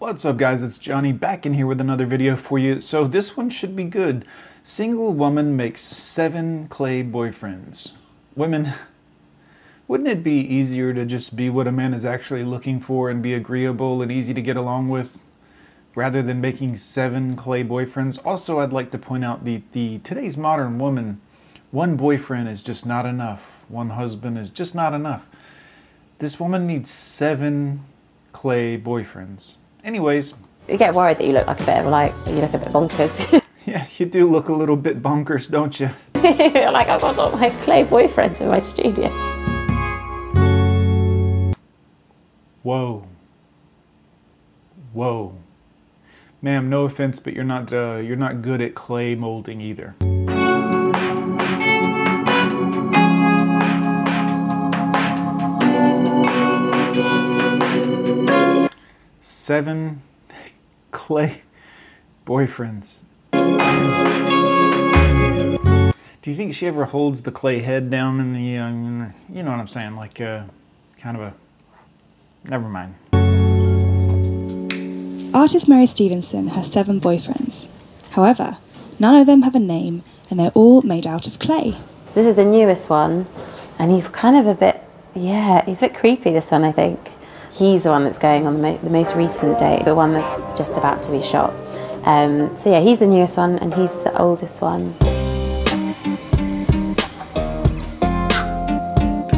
What's up guys, it's Johnny back in here with another video for you. So this one should be good. Single woman makes seven clay boyfriends. Women, wouldn't it be easier to just be what a man is actually looking for and be agreeable and easy to get along with rather than making seven clay boyfriends? Also, I'd like to point out the, the today's modern woman, one boyfriend is just not enough. One husband is just not enough. This woman needs seven clay boyfriends. Anyways. You get worried that you look like a bit of like, you look a bit bonkers. yeah, you do look a little bit bonkers, don't you? like I've got all my clay boyfriends in my studio. Whoa. Whoa. Ma'am, no offense, but you're not uh, you're not good at clay molding either. Seven clay boyfriends. Do you think she ever holds the clay head down in the, uh, you know what I'm saying, like uh, kind of a, never mind. Artist Mary Stevenson has seven boyfriends. However, none of them have a name and they're all made out of clay. This is the newest one and he's kind of a bit, yeah, he's a bit creepy this one I think. He's the one that's going on the, mo the most recent date, the one that's just about to be shot. Um, so yeah, he's the newest one and he's the oldest one.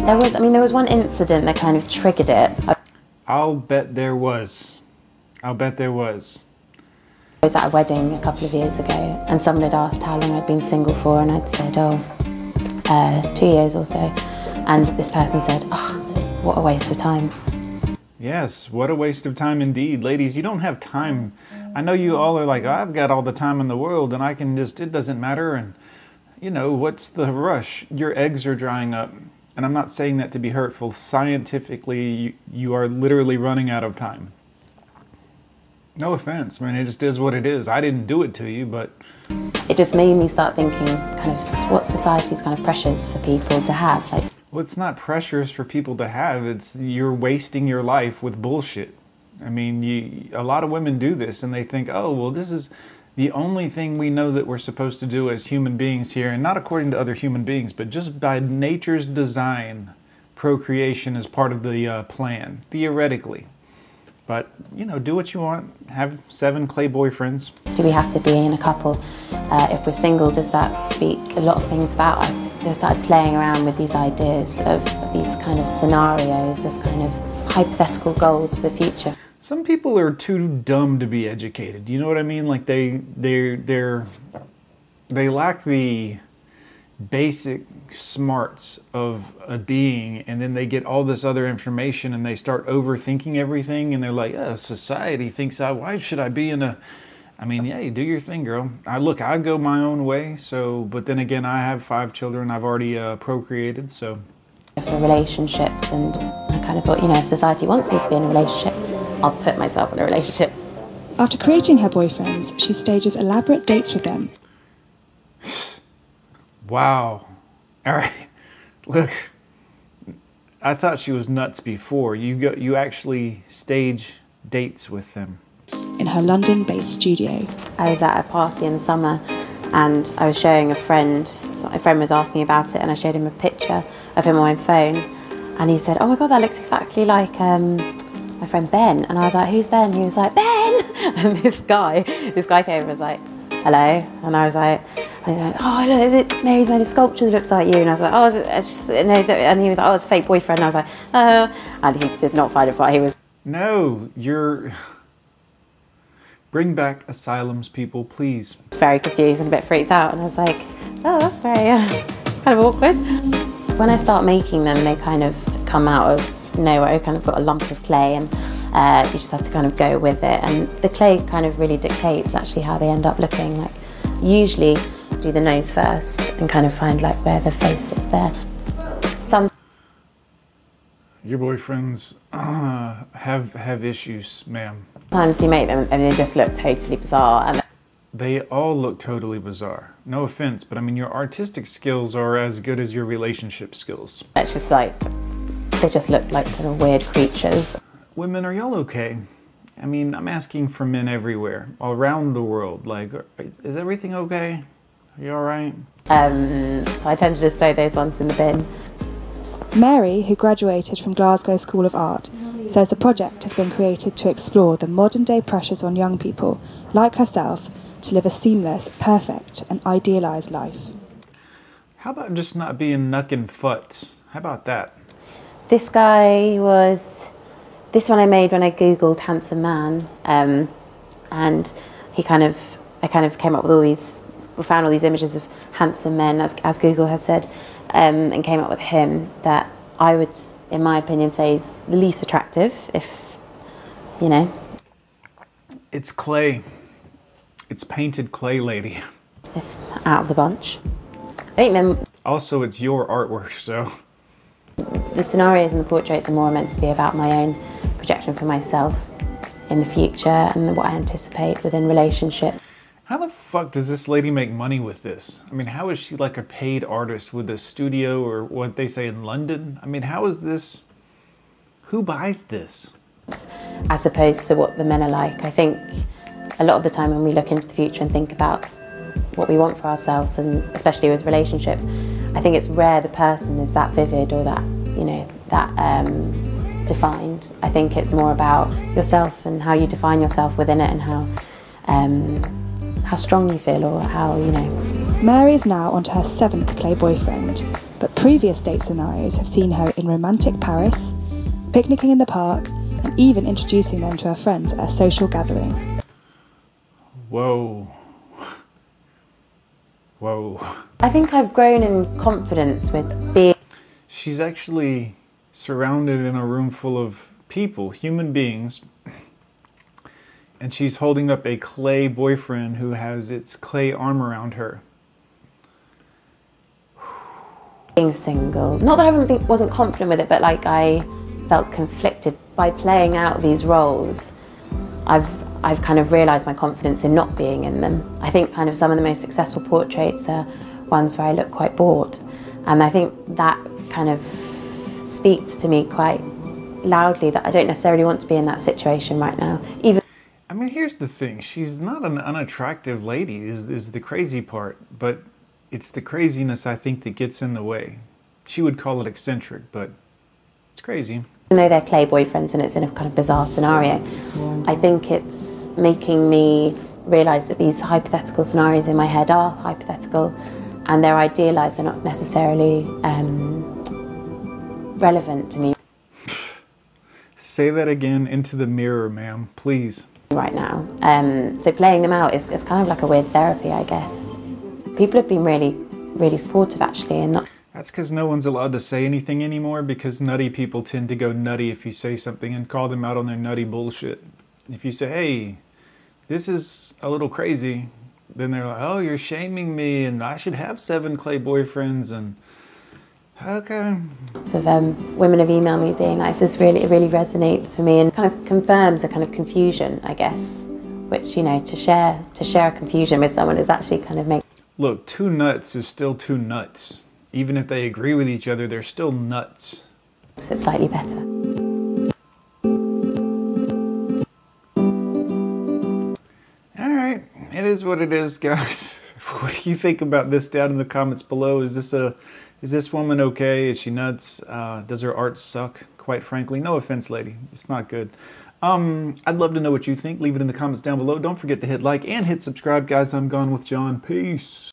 There was, I mean, there was one incident that kind of triggered it. I'll bet there was. I'll bet there was. I was at a wedding a couple of years ago and someone had asked how long I'd been single for and I'd said, oh, uh, two years or so. And this person said, oh, what a waste of time. Yes, what a waste of time indeed. Ladies, you don't have time. I know you all are like, I've got all the time in the world and I can just, it doesn't matter. And, you know, what's the rush? Your eggs are drying up. And I'm not saying that to be hurtful. Scientifically, you, you are literally running out of time. No offense, man. It just is what it is. I didn't do it to you, but. It just made me start thinking kind of what society's kind of pressures for people to have. Like, well, it's not pressures for people to have. It's you're wasting your life with bullshit. I mean, you, a lot of women do this and they think, oh, well, this is the only thing we know that we're supposed to do as human beings here, and not according to other human beings, but just by nature's design, procreation is part of the uh, plan, theoretically. But, you know, do what you want. Have seven clay boyfriends. Do we have to be in a couple? Uh, if we're single, does that speak a lot of things about us? So I started playing around with these ideas of these kind of scenarios, of kind of hypothetical goals for the future. Some people are too dumb to be educated. You know what I mean? Like they, they, they're, they lack the basic smarts of a being and then they get all this other information and they start overthinking everything and they're like oh, society thinks i why should i be in a i mean yeah you do your thing girl i look i go my own way so but then again i have five children i've already uh, procreated so for relationships and i kind of thought you know if society wants me to be in a relationship i'll put myself in a relationship after creating her boyfriends she stages elaborate dates with them Wow. All right. Look, I thought she was nuts before. You go, you actually stage dates with them. In her London-based studio. I was at a party in the summer and I was showing a friend, so my friend was asking about it and I showed him a picture of him on my phone and he said, oh my God, that looks exactly like um, my friend Ben. And I was like, who's Ben? He was like, Ben! And this guy, this guy came and was like, hello? And I was like, I was like, oh, look, Mary's made a sculpture that looks like you. And I was like, oh, it's just, no. And he was like, oh, it's a fake boyfriend. And I was like, uh, and he did not find it funny. He was, no, you're, bring back asylums, people, please. Very confused and a bit freaked out. And I was like, oh, that's very, uh, kind of awkward. When I start making them, they kind of come out of nowhere. Kind of got a lump of clay and uh, you just have to kind of go with it. And the clay kind of really dictates actually how they end up looking. Like usually do the nose first and kind of find like where the face is there. Your boyfriends uh, have have issues, ma'am. Sometimes you make them and they just look totally bizarre. And they all look totally bizarre. No offense, but I mean your artistic skills are as good as your relationship skills. It's just like they just look like of weird creatures. Women, are y'all okay? I mean, I'm asking for men everywhere, around the world. Like, is, is everything okay? Are you all right? Um, so I tend to just throw those ones in the bin. Mary, who graduated from Glasgow School of Art, says the project has been created to explore the modern day pressures on young people, like herself, to live a seamless, perfect, and idealised life. How about just not being knuckin' futs? How about that? This guy was this one I made when I googled handsome man, um, and he kind of I kind of came up with all these found all these images of handsome men as, as Google had said, um, and came up with him that I would, in my opinion, say is the least attractive. If you know, It's clay. It's painted clay, lady. if out of the bunch. I think then Also, it's your artwork, so. the scenarios and the portraits are more meant to be about my own projection for myself in the future and what I anticipate within relationship. How the fuck does this lady make money with this? I mean, how is she like a paid artist with a studio or what they say in London? I mean, how is this? Who buys this? as opposed to what the men are like. I think a lot of the time when we look into the future and think about what we want for ourselves, and especially with relationships, I think it's rare the person is that vivid or that you know that um, defined. I think it's more about yourself and how you define yourself within it, and how um, how strong you feel or how you know. Mary is now onto her seventh clay boyfriend, but previous date scenarios have seen her in romantic Paris, picnicking in the park, and even introducing them to her friends at a social gathering. Whoa. Whoa. I think I've grown in confidence with being She's actually surrounded in a room full of people, human beings, and she's holding up a clay boyfriend who has its clay arm around her. being single. Not that I been, wasn't confident with it, but like I felt conflicted by playing out these roles. I've I've kind of realised my confidence in not being in them. I think kind of some of the most successful portraits are ones where I look quite bored, and I think that kind of speaks to me quite loudly that I don't necessarily want to be in that situation right now. Even mean, here's the thing. She's not an unattractive lady, is, is the crazy part, but it's the craziness I think that gets in the way. She would call it eccentric, but it's crazy. though they're clay boyfriends and it's in a kind of bizarre scenario, I think it's making me realise that these hypothetical scenarios in my head are hypothetical and they're idealised, they're not necessarily um, relevant to me Say that again into the mirror, ma'am, please. Right now. Um, so playing them out is, is kind of like a weird therapy, I guess. People have been really, really supportive actually and not That's because no one's allowed to say anything anymore because nutty people tend to go nutty if you say something and call them out on their nutty bullshit. If you say, hey, this is a little crazy, then they're like, oh, you're shaming me and I should have seven clay boyfriends and okay. So um, women have emailed me being like, this really, it really resonates for me and kind of confirms a kind of confusion, I guess, which, you know, to share, to share a confusion with someone is actually kind of make, Look, two nuts is still two nuts. Even if they agree with each other, they're still nuts. makes it slightly better. All right, it is what it is, guys. What do you think about this? Down in the comments below. Is this a, is this woman okay? Is she nuts? Uh, does her art suck? Quite frankly, no offense, lady, it's not good. Um, I'd love to know what you think. Leave it in the comments down below. Don't forget to hit like and hit subscribe, guys. I'm gone with John. Peace.